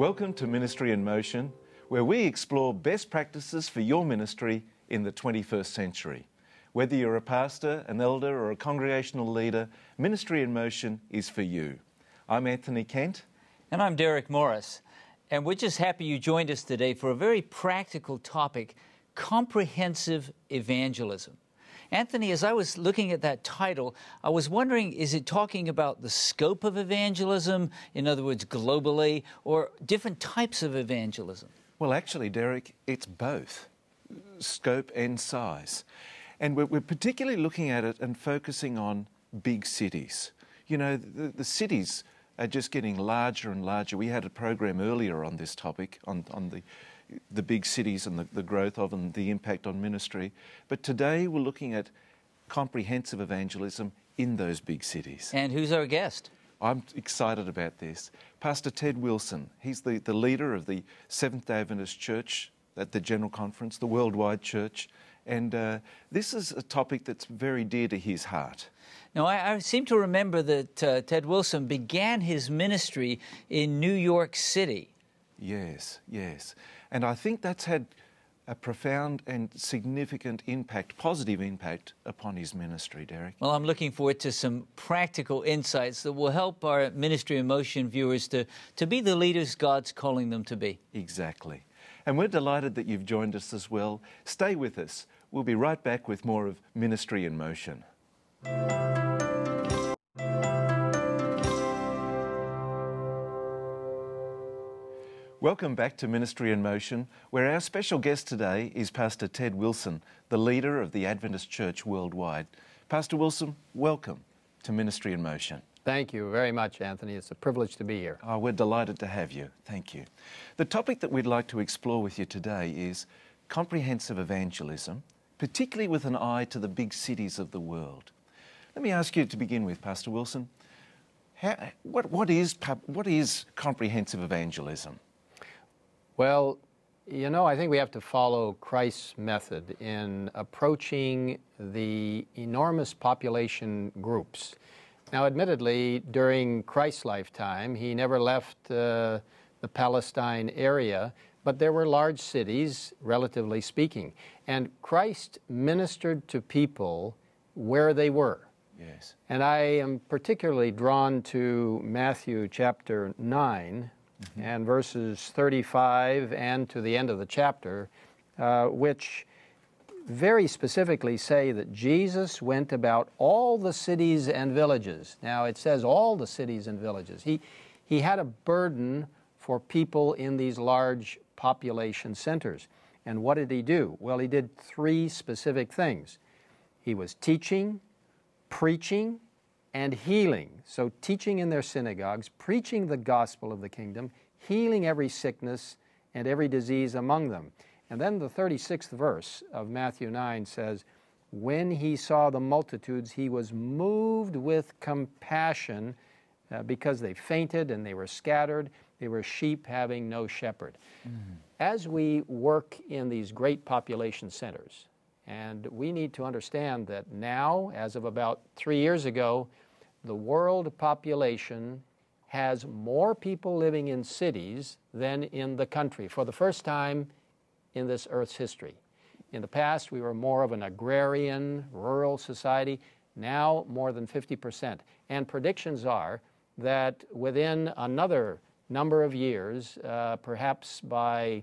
Welcome to Ministry in Motion, where we explore best practices for your ministry in the 21st century. Whether you're a pastor, an elder, or a congregational leader, Ministry in Motion is for you. I'm Anthony Kent. And I'm Derek Morris. And we're just happy you joined us today for a very practical topic comprehensive evangelism. Anthony, as I was looking at that title, I was wondering is it talking about the scope of evangelism, in other words, globally, or different types of evangelism? Well, actually, Derek, it's both scope and size. And we're, we're particularly looking at it and focusing on big cities. You know, the, the cities are just getting larger and larger. We had a program earlier on this topic, on, on the the big cities and the, the growth of and the impact on ministry. But today we're looking at comprehensive evangelism in those big cities. And who's our guest? I'm excited about this. Pastor Ted Wilson, he's the, the leader of the Seventh day Adventist Church at the General Conference, the worldwide church. And uh, this is a topic that's very dear to his heart. Now, I, I seem to remember that uh, Ted Wilson began his ministry in New York City. Yes, yes. And I think that's had a profound and significant impact, positive impact upon his ministry, Derek. Well, I'm looking forward to some practical insights that will help our Ministry in Motion viewers to, to be the leaders God's calling them to be. Exactly. And we're delighted that you've joined us as well. Stay with us. We'll be right back with more of Ministry in Motion. Welcome back to Ministry in Motion, where our special guest today is Pastor Ted Wilson, the leader of the Adventist Church worldwide. Pastor Wilson, welcome to Ministry in Motion. Thank you very much, Anthony. It's a privilege to be here. Oh, we're delighted to have you. Thank you. The topic that we'd like to explore with you today is comprehensive evangelism, particularly with an eye to the big cities of the world. Let me ask you to begin with, Pastor Wilson. How, what, what, is, what is comprehensive evangelism? Well, you know, I think we have to follow Christ's method in approaching the enormous population groups. Now, admittedly, during Christ's lifetime, he never left uh, the Palestine area, but there were large cities, relatively speaking. And Christ ministered to people where they were. Yes. And I am particularly drawn to Matthew chapter 9, mm-hmm. and verses 35 and to the end of the chapter, uh, which very specifically say that Jesus went about all the cities and villages. Now it says all the cities and villages. He, he had a burden for people in these large population centers. And what did he do? Well, he did three specific things. He was teaching, preaching, and healing. So, teaching in their synagogues, preaching the gospel of the kingdom, healing every sickness and every disease among them. And then the 36th verse of Matthew 9 says, When he saw the multitudes, he was moved with compassion uh, because they fainted and they were scattered. They were sheep having no shepherd. Mm-hmm. As we work in these great population centers, and we need to understand that now, as of about three years ago, the world population has more people living in cities than in the country for the first time in this Earth's history. In the past, we were more of an agrarian, rural society. Now, more than 50%. And predictions are that within another number of years, uh, perhaps by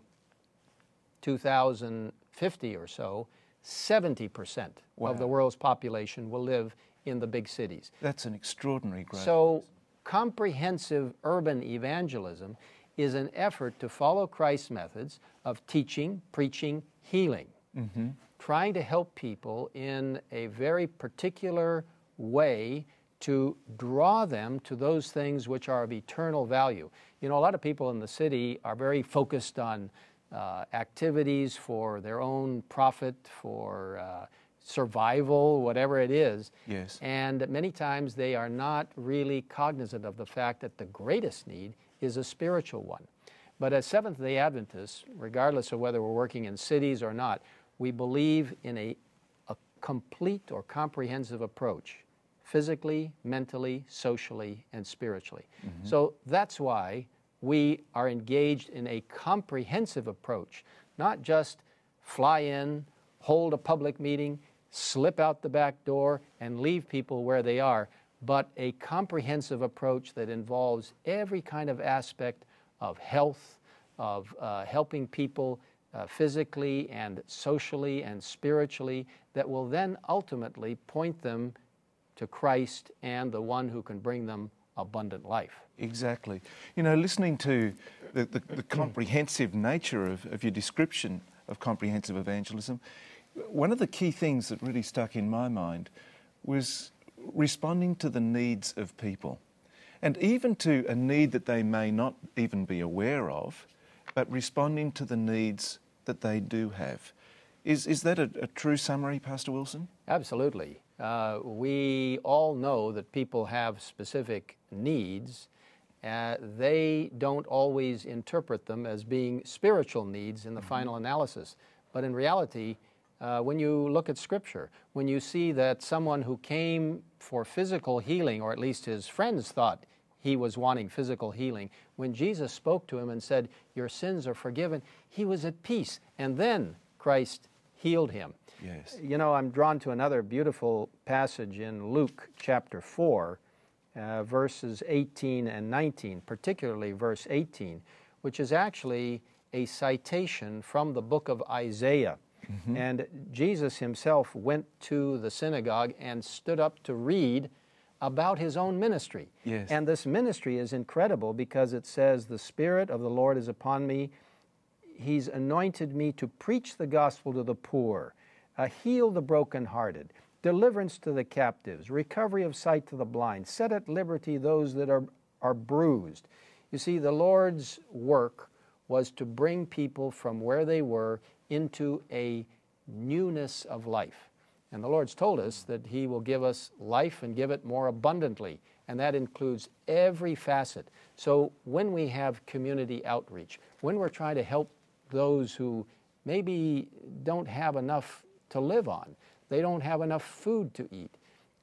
2050 or so, 70% wow. of the world's population will live in the big cities. That's an extraordinary growth. So, comprehensive urban evangelism is an effort to follow Christ's methods of teaching, preaching, healing, mm-hmm. trying to help people in a very particular way to draw them to those things which are of eternal value. You know, a lot of people in the city are very focused on uh, activities for their own profit, for uh, survival, whatever it is. Yes. And many times they are not really cognizant of the fact that the greatest need is a spiritual one. But as Seventh day Adventists, regardless of whether we're working in cities or not, we believe in a, a complete or comprehensive approach physically, mentally, socially, and spiritually. Mm-hmm. So that's why we are engaged in a comprehensive approach, not just fly in, hold a public meeting, slip out the back door, and leave people where they are, but a comprehensive approach that involves every kind of aspect of health, of uh, helping people uh, physically and socially and spiritually, that will then ultimately point them to Christ and the one who can bring them abundant life. Exactly. You know, listening to the, the, the comprehensive nature of, of your description of comprehensive evangelism, one of the key things that really stuck in my mind was responding to the needs of people. And even to a need that they may not even be aware of, but responding to the needs that they do have. Is, is that a, a true summary, Pastor Wilson? Absolutely. Uh, we all know that people have specific needs. Uh, they don't always interpret them as being spiritual needs in the mm-hmm. final analysis. But in reality, uh, when you look at Scripture, when you see that someone who came for physical healing, or at least his friends thought he was wanting physical healing, when Jesus spoke to him and said, Your sins are forgiven, he was at peace. And then Christ healed him. Yes. You know, I'm drawn to another beautiful passage in Luke chapter 4, uh, verses 18 and 19, particularly verse 18, which is actually a citation from the book of Isaiah. Mm-hmm. And Jesus himself went to the synagogue and stood up to read about his own ministry. Yes. And this ministry is incredible because it says, The Spirit of the Lord is upon me. He's anointed me to preach the gospel to the poor, uh, heal the brokenhearted, deliverance to the captives, recovery of sight to the blind, set at liberty those that are, are bruised. You see, the Lord's work was to bring people from where they were into a newness of life. And the Lord's told us that He will give us life and give it more abundantly, and that includes every facet. So when we have community outreach, when we're trying to help those who maybe don't have enough to live on, they don't have enough food to eat,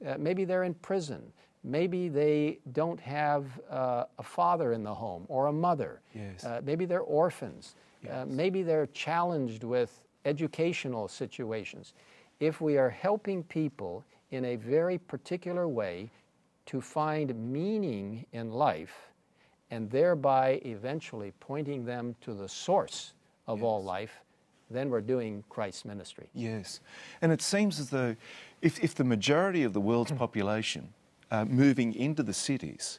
uh, maybe they're in prison, maybe they don't have uh, a father in the home or a mother, yes. uh, maybe they're orphans, Uh, yes. maybe they're challenged with educational situations if we are helping people in a very particular way to find meaning in life and thereby eventually pointing them to the source of yes. all life, then we're doing Christ's ministry. Yes. And it seems as though if, if the majority of the world's hmm. population are moving into the cities,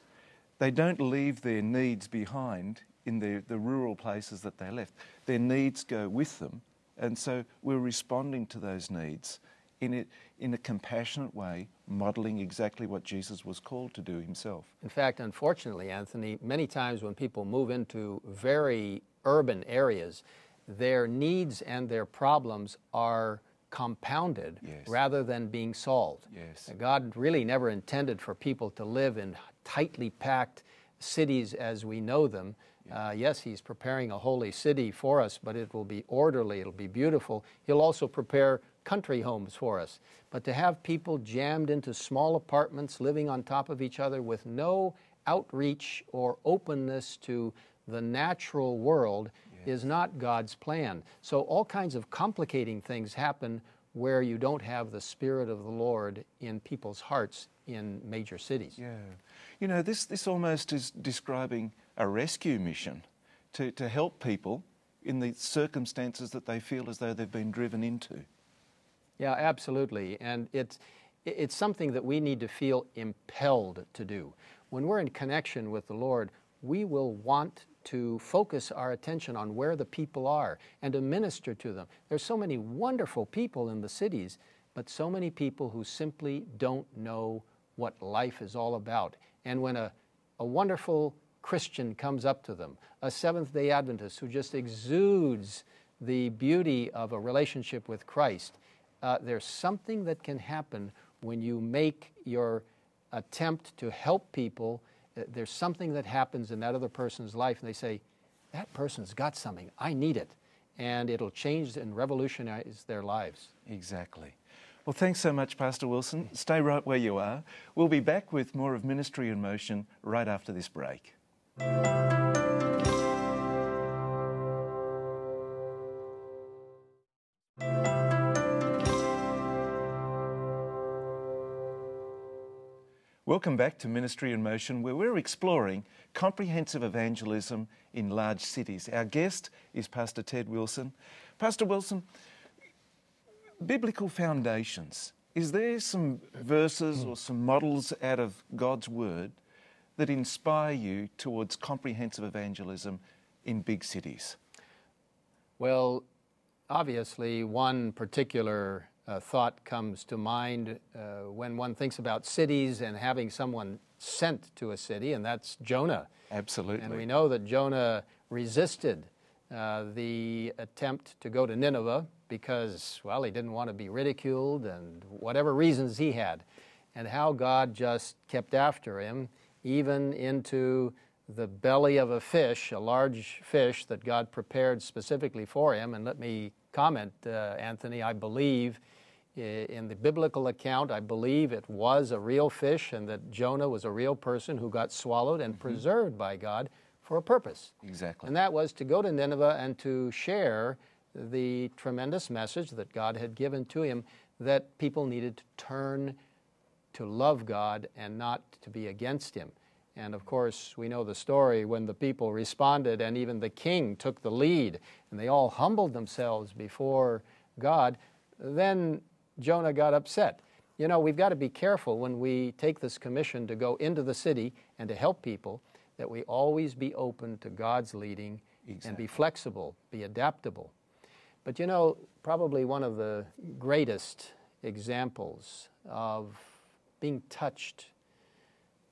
they don't leave their needs behind in the, the rural places that they left. Their needs go with them and so we're responding to those needs in a, in a compassionate way, modeling exactly what Jesus was called to do himself. In fact, unfortunately, Anthony, many times when people move into very urban areas, their needs and their problems are compounded yes. rather than being solved. Yes. God really never intended for people to live in tightly packed cities as we know them. Uh, yes, He's preparing a holy city for us, but it will be orderly, it'll be beautiful. He'll also prepare country homes for us. But to have people jammed into small apartments, living on top of each other with no outreach or openness to the natural world yes. is not God's plan. So all kinds of complicating things happen where you don't have the Spirit of the Lord in people's hearts in major cities. Yeah. You know, this, this almost is describing a rescue mission to, to help people in the circumstances that they feel as though they've been driven into. Yeah, absolutely. And it's, it's something that we need to feel impelled to do. When we're in connection with the Lord, we will want to focus our attention on where the people are and to minister to them. There's so many wonderful people in the cities, but so many people who simply don't know what life is all about. And when a, a wonderful Christian comes up to them, a Seventh day Adventist who just exudes the beauty of a relationship with Christ, uh, there's something that can happen when you make your attempt to help people. Uh, there's something that happens in that other person's life, and they say, That person's got something. I need it. And it'll change and revolutionize their lives. Exactly. Well, thanks so much, Pastor Wilson. Stay right where you are. We'll be back with more of Ministry in Motion right after this break. Welcome back to Ministry in Motion, where we're exploring comprehensive evangelism in large cities. Our guest is Pastor Ted Wilson. Pastor Wilson, biblical foundations. Is there some verses or some models out of God's Word that inspire you towards comprehensive evangelism in big cities? Well, obviously, one particular uh, thought comes to mind uh, when one thinks about cities and having someone sent to a city, and that's Jonah. Absolutely. And we know that Jonah resisted uh, the attempt to go to Nineveh because, well, he didn't want to be ridiculed and whatever reasons he had, and how God just kept after him, even into the belly of a fish, a large fish that God prepared specifically for him. And let me comment, uh, Anthony, I believe in the biblical account, I believe it was a real fish and that Jonah was a real person who got swallowed and mm-hmm. preserved by God for a purpose. Exactly. And that was to go to Nineveh and to share the tremendous message that God had given to him that people needed to turn to love God and not to be against him. And of course, we know the story when the people responded, and even the king took the lead, and they all humbled themselves before God. Then Jonah got upset. You know, we've got to be careful when we take this commission to go into the city and to help people that we always be open to God's leading exactly. and be flexible, be adaptable. But you know, probably one of the greatest examples of being touched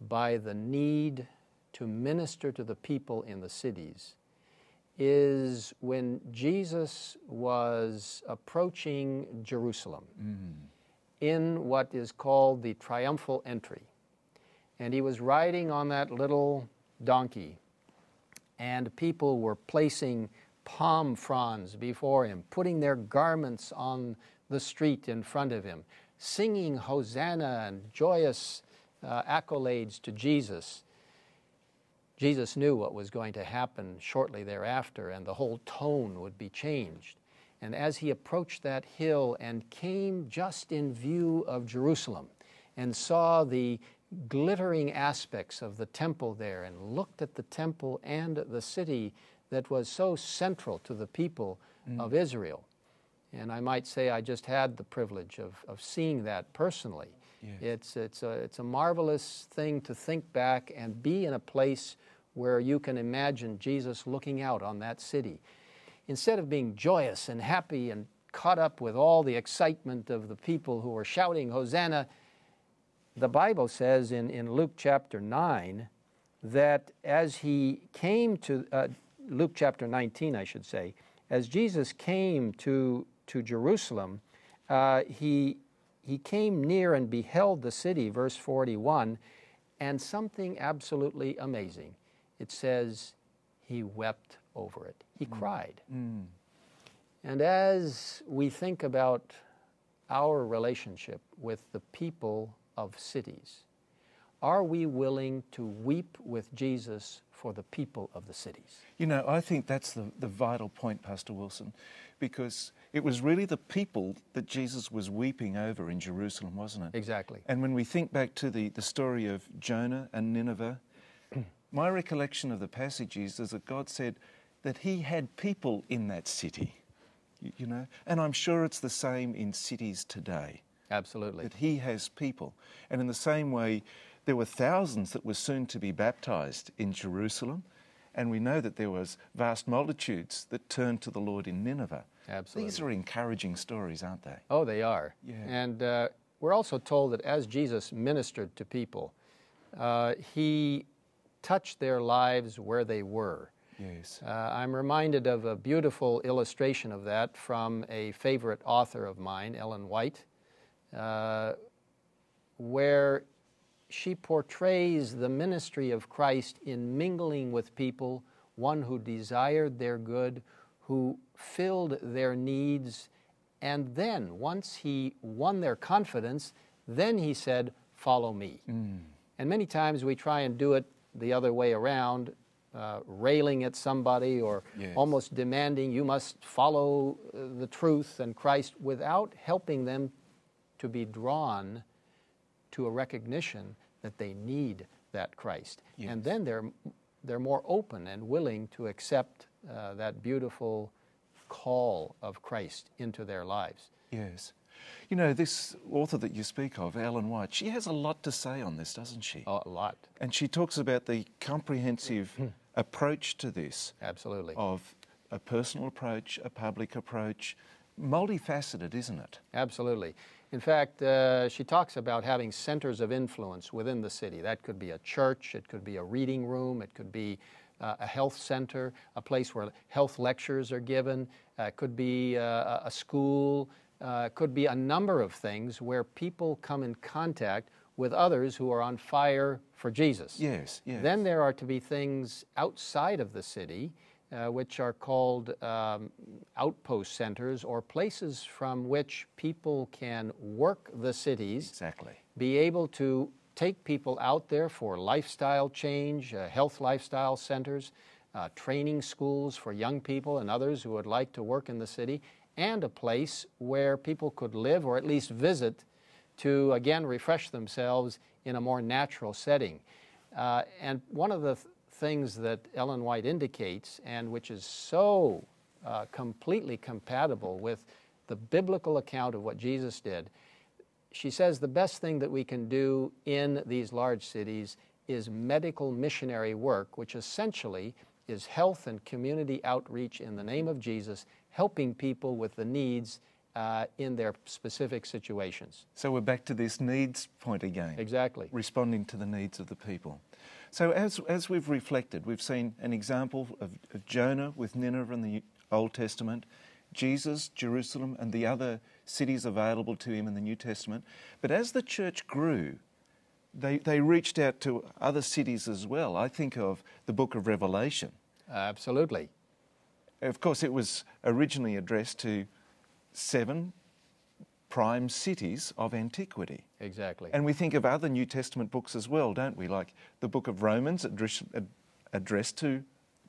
by the need to minister to the people in the cities is when Jesus was approaching Jerusalem mm. in what is called the triumphal entry. And he was riding on that little donkey, and people were placing palm fronds before him, putting their garments on the street in front of him, singing Hosanna and joyous uh, accolades to Jesus. Jesus knew what was going to happen shortly thereafter, and the whole tone would be changed. And as he approached that hill and came just in view of Jerusalem and saw the glittering aspects of the temple there and looked at the temple and the city that was so central to the people mm. of Israel. And I might say I just had the privilege of, of seeing that personally. Yes. It's, it's, a, it's a marvelous thing to think back and be in a place where you can imagine Jesus looking out on that city. Instead of being joyous and happy and caught up with all the excitement of the people who are shouting, Hosanna, the Bible says in, in Luke chapter 9 that as he came to, uh, Luke chapter 19, I should say, as Jesus came to, to Jerusalem, uh, he, he came near and beheld the city, verse 41, and something absolutely amazing it says he wept over it. He mm. cried. Mm. And as we think about our relationship with the people of cities, are we willing to weep with Jesus for the people of the cities? You know, I think that's the, the vital point, Pastor Wilson, because it was really the people that Jesus was weeping over in Jerusalem, wasn't it? Exactly. And when we think back to the, the story of Jonah and Nineveh, my recollection of the passage is, is that God said that He had people in that city, you know, and I'm sure it's the same in cities today. Absolutely. That He has people. And in the same way, there were thousands that were soon to be baptized in Jerusalem, and we know that there was vast multitudes that turned to the Lord in Nineveh. Absolutely. These are encouraging stories, aren't they? Oh, they are. Yeah. And uh, we're also told that as Jesus ministered to people, uh, he touched their lives where they were. Yes. Uh, I'm reminded of a beautiful illustration of that from a favorite author of mine, Ellen White, uh, where she portrays the ministry of Christ in mingling with people, one who desired their good, who filled their needs, and then, once he won their confidence, then he said, Follow me. Mm. And many times we try and do it the other way around, uh, railing at somebody or yes. almost demanding you must follow uh, the truth and Christ without helping them to be drawn to a recognition that they need that Christ. Yes. And then they're, they're more open and willing to accept uh, that beautiful call of Christ into their lives. Yes. You know, this author that you speak of, Ellen White, she has a lot to say on this, doesn't she? A lot, And she talks about the comprehensive approach to this absolutely. of a personal approach, a public approach, multifaceted, isn't it? Absolutely. In fact, uh, she talks about having centers of influence within the city. That could be a church, it could be a reading room, it could be uh, a health center, a place where health lectures are given, uh, could be uh, a school, uh, could be a number of things where people come in contact with others who are on fire for Jesus. Yes, yes. Then there are to be things outside of the city, uh, which are called um, outpost centers or places from which people can work the cities, Exactly. be able to take people out there for lifestyle change, uh, health lifestyle centers, uh, training schools for young people and others who would like to work in the city, and a place where people could live or at least visit to again refresh themselves in a more natural setting. Uh, and one of the th- things that Ellen White indicates, and which is so uh, completely compatible with the biblical account of what Jesus did, she says the best thing that we can do in these large cities is medical missionary work, which essentially is health and community outreach in the name of Jesus, helping people with the needs uh, in their specific situations. So we're back to this needs point again. Exactly. Responding to the needs of the people. So as, as we've reflected, we've seen an example of, of Jonah with Nineveh in the Old Testament, Jesus, Jerusalem, and the other cities available to him in the New Testament. But as the church grew, they, they reached out to other cities as well. I think of the book of Revelation. Absolutely. Of course, it was originally addressed to seven prime cities of antiquity. Exactly. And we think of other New Testament books as well, don't we? Like the book of Romans address, addressed to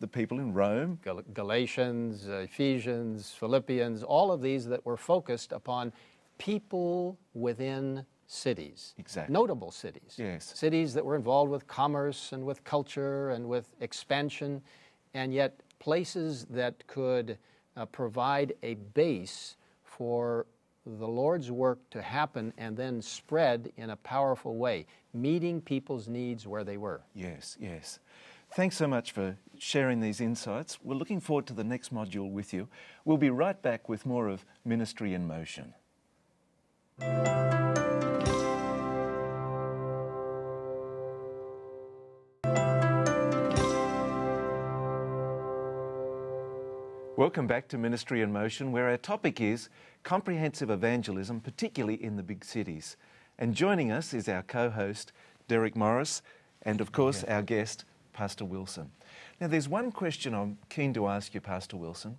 the people in Rome. Gal- Galatians, uh, Ephesians, Philippians, all of these that were focused upon people within cities. Exactly. Notable cities. Yes. Cities that were involved with commerce and with culture and with expansion, and yet places that could uh, provide a base for the Lord's work to happen and then spread in a powerful way, meeting people's needs where they were. Yes, yes. Thanks so much for sharing these insights. We're looking forward to the next module with you. We'll be right back with more of Ministry in Motion. Welcome back to Ministry in Motion, where our topic is comprehensive evangelism, particularly in the big cities. And joining us is our co host, Derek Morris, and of course, our guest, Pastor Wilson. Now, there's one question I'm keen to ask you, Pastor Wilson.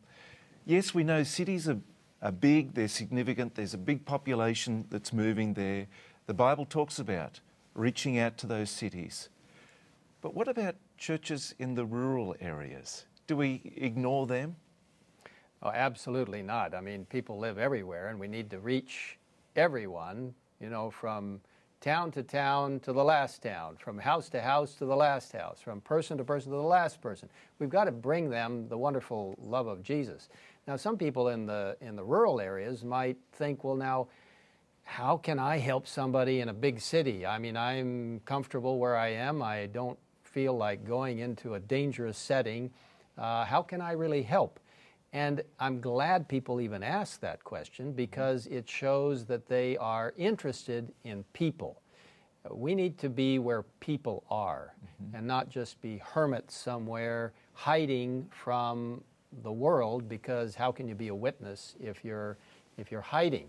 Yes, we know cities are, are big, they're significant, there's a big population that's moving there. The Bible talks about reaching out to those cities. But what about churches in the rural areas? Do we ignore them? Oh, absolutely not. I mean, people live everywhere, and we need to reach everyone, you know, from town to town to the last town, from house to house to the last house, from person to person to the last person. We've got to bring them the wonderful love of Jesus. Now, some people in the in the rural areas might think, well, now, how can I help somebody in a big city? I mean, I'm comfortable where I am. I don't feel like going into a dangerous setting. Uh, how can I really help? And I'm glad people even ask that question because it shows that they are interested in people. We need to be where people are and not just be hermits somewhere hiding from the world because how can you be a witness if you're, if you're hiding?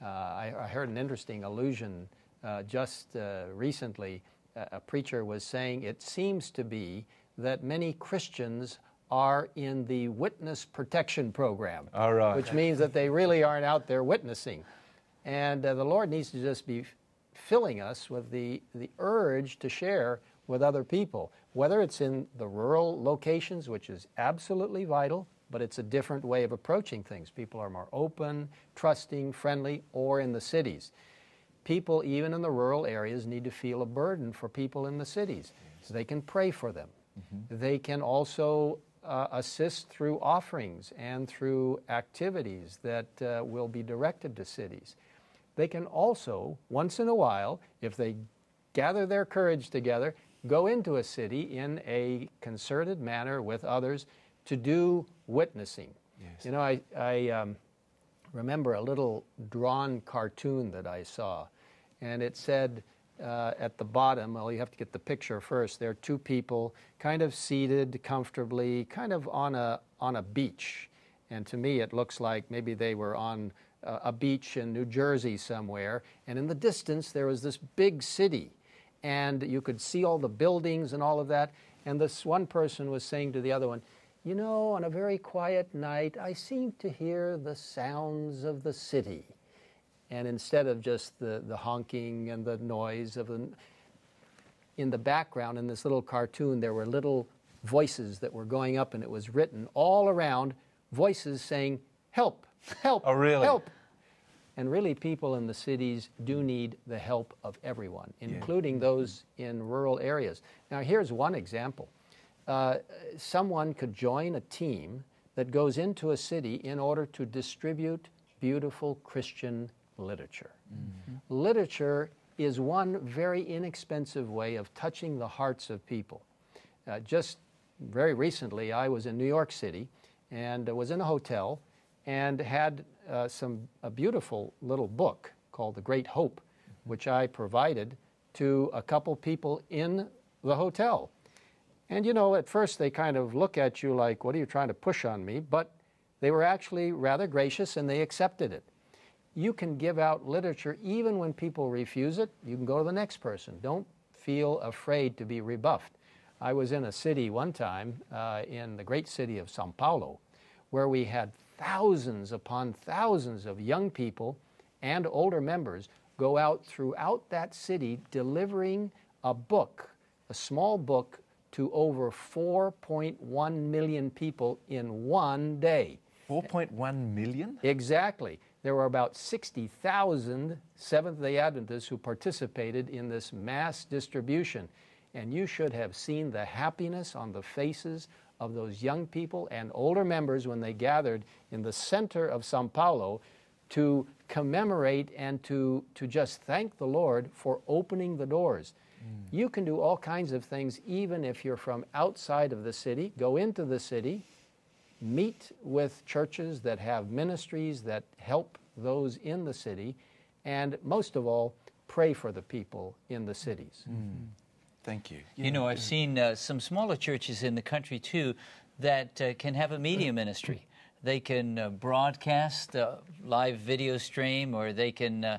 Uh, I, I heard an interesting allusion uh, just uh, recently. A, a preacher was saying it seems to be that many Christians are in the witness protection program, All right. which means that they really aren't out there witnessing. And uh, the Lord needs to just be filling us with the, the urge to share with other people, whether it's in the rural locations, which is absolutely vital, but it's a different way of approaching things. People are more open, trusting, friendly, or in the cities. people, even in the rural areas, need to feel a burden for people in the cities. So they can pray for them. They can also uh, assist through offerings and through activities that uh, will be directed to cities. They can also, once in a while, if they gather their courage together, go into a city in a concerted manner with others to do witnessing. Yes. You know, I, I um, remember a little drawn cartoon that I saw, and it said uh, at the bottom, well, you have to get the picture first. There are two people kind of seated comfortably, kind of on a, on a beach. And to me, it looks like maybe they were on a beach in New Jersey somewhere, and in the distance, there was this big city. And you could see all the buildings and all of that. And this one person was saying to the other one, you know, on a very quiet night, I seem to hear the sounds of the city. And instead of just the, the honking and the noise of the. In the background, in this little cartoon, there were little voices that were going up, and it was written all around voices saying, Help, help, Oh, really? help. And really, people in the cities do need the help of everyone, including those in rural areas. Now, here's one example uh, someone could join a team that goes into a city in order to distribute beautiful Christian literature. Literature is one very inexpensive way of touching the hearts of people. Uh, just very recently, I was in New York City and uh, was in a hotel and had uh, some a beautiful little book called The Great Hope, which I provided to a couple people in the hotel. And you know, at first they kind of look at you like, what are you trying to push on me? But they were actually rather gracious and they accepted it. You can give out literature even when people refuse it. You can go to the next person. Don't feel afraid to be rebuffed. I was in a city one time, uh, in the great city of Sao Paulo, where we had thousands upon thousands of young people and older members go out throughout that city delivering a book, a small book, to over 4.1 million people in one day. 4.1 million? Exactly. There were about 60,000 Seventh day Adventists who participated in this mass distribution. And you should have seen the happiness on the faces of those young people and older members when they gathered in the center of Sao Paulo to commemorate and to, to just thank the Lord for opening the doors. Mm. You can do all kinds of things even if you're from outside of the city. Go into the city, meet with churches that have ministries that help those in the city, and most of all, pray for the people in the cities. Thank you. You know, I've seen uh, some smaller churches in the country too that uh, can have a media ministry. They can uh, broadcast a live video stream, or they can uh,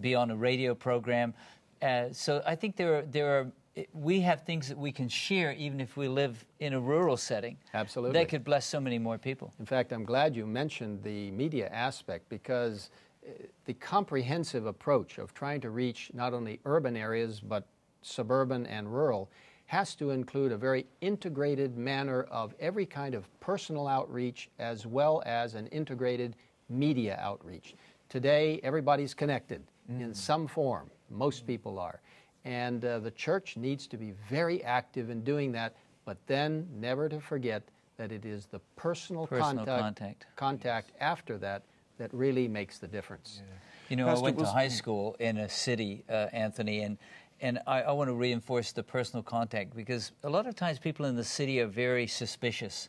be on a radio program. Uh, so I think there are, there are we have things that we can share even if we live in a rural setting. Absolutely. That could bless so many more people. In fact, I'm glad you mentioned the media aspect because uh, the comprehensive approach of trying to reach not only urban areas but suburban and rural has to include a very integrated manner of every kind of personal outreach as well as an integrated media outreach. Today, everybody's connected in some form. Most people are. And uh, the church needs to be very active in doing that, but then never to forget that it is the personal, Personal contact, contact. contact after that that really makes the difference. You know, Pastor I went to high school in a city, uh, Anthony, and and I, I want to reinforce the personal contact because a lot of times people in the city are very suspicious,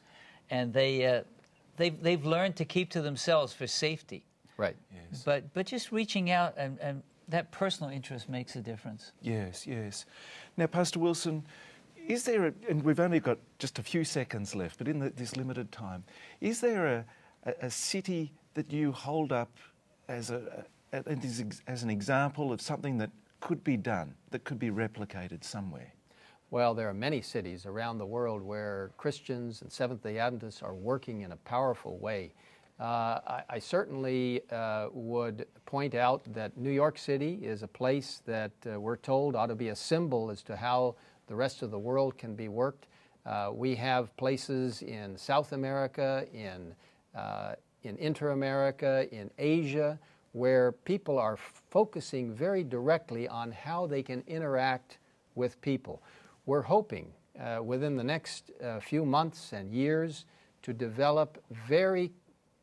and they uh, they've they've learned to keep to themselves for safety. Right. But but just reaching out and, and that personal interest makes a difference. Yes, yes. Now, Pastor Wilson, is there, a, and we've only got just a few seconds left, but in the, this limited time, is there a, a, a city that you hold up as, a, a, as as an example of something that could be done, that could be replicated somewhere? Well, there are many cities around the world where Christians and Seventh day Adventists are working in a powerful way. Uh, I, I certainly uh, would point out that New York City is a place that uh, we're told ought to be a symbol as to how the rest of the world can be worked. We have places in South America, in, in Inter America, in Asia, where people are focusing very directly on how they can interact with people. We're hoping uh, within the next uh, few months and years to develop very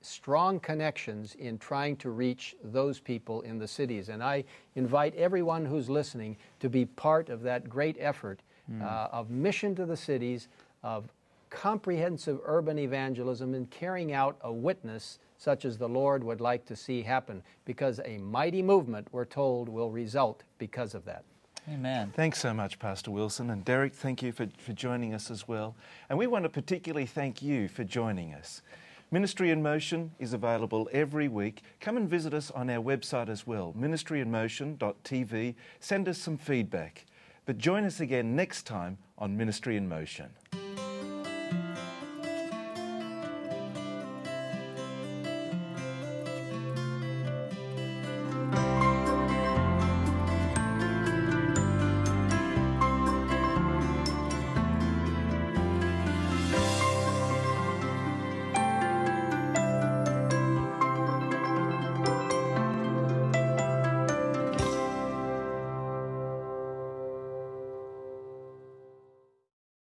strong connections in trying to reach those people in the cities. And I invite everyone who's listening to be part of that great effort mm. uh, of mission to the cities, of comprehensive urban evangelism, and carrying out a witness such as the Lord would like to see happen, because a mighty movement, we're told, will result because of that. Amen. Thanks so much, Pastor Wilson. And Derek, thank you for, for joining us as well. And we want to particularly thank you for joining us. Ministry in Motion is available every week. Come and visit us on our website as well, ministryinmotion.tv. Send us some feedback. But join us again next time on Ministry in Motion.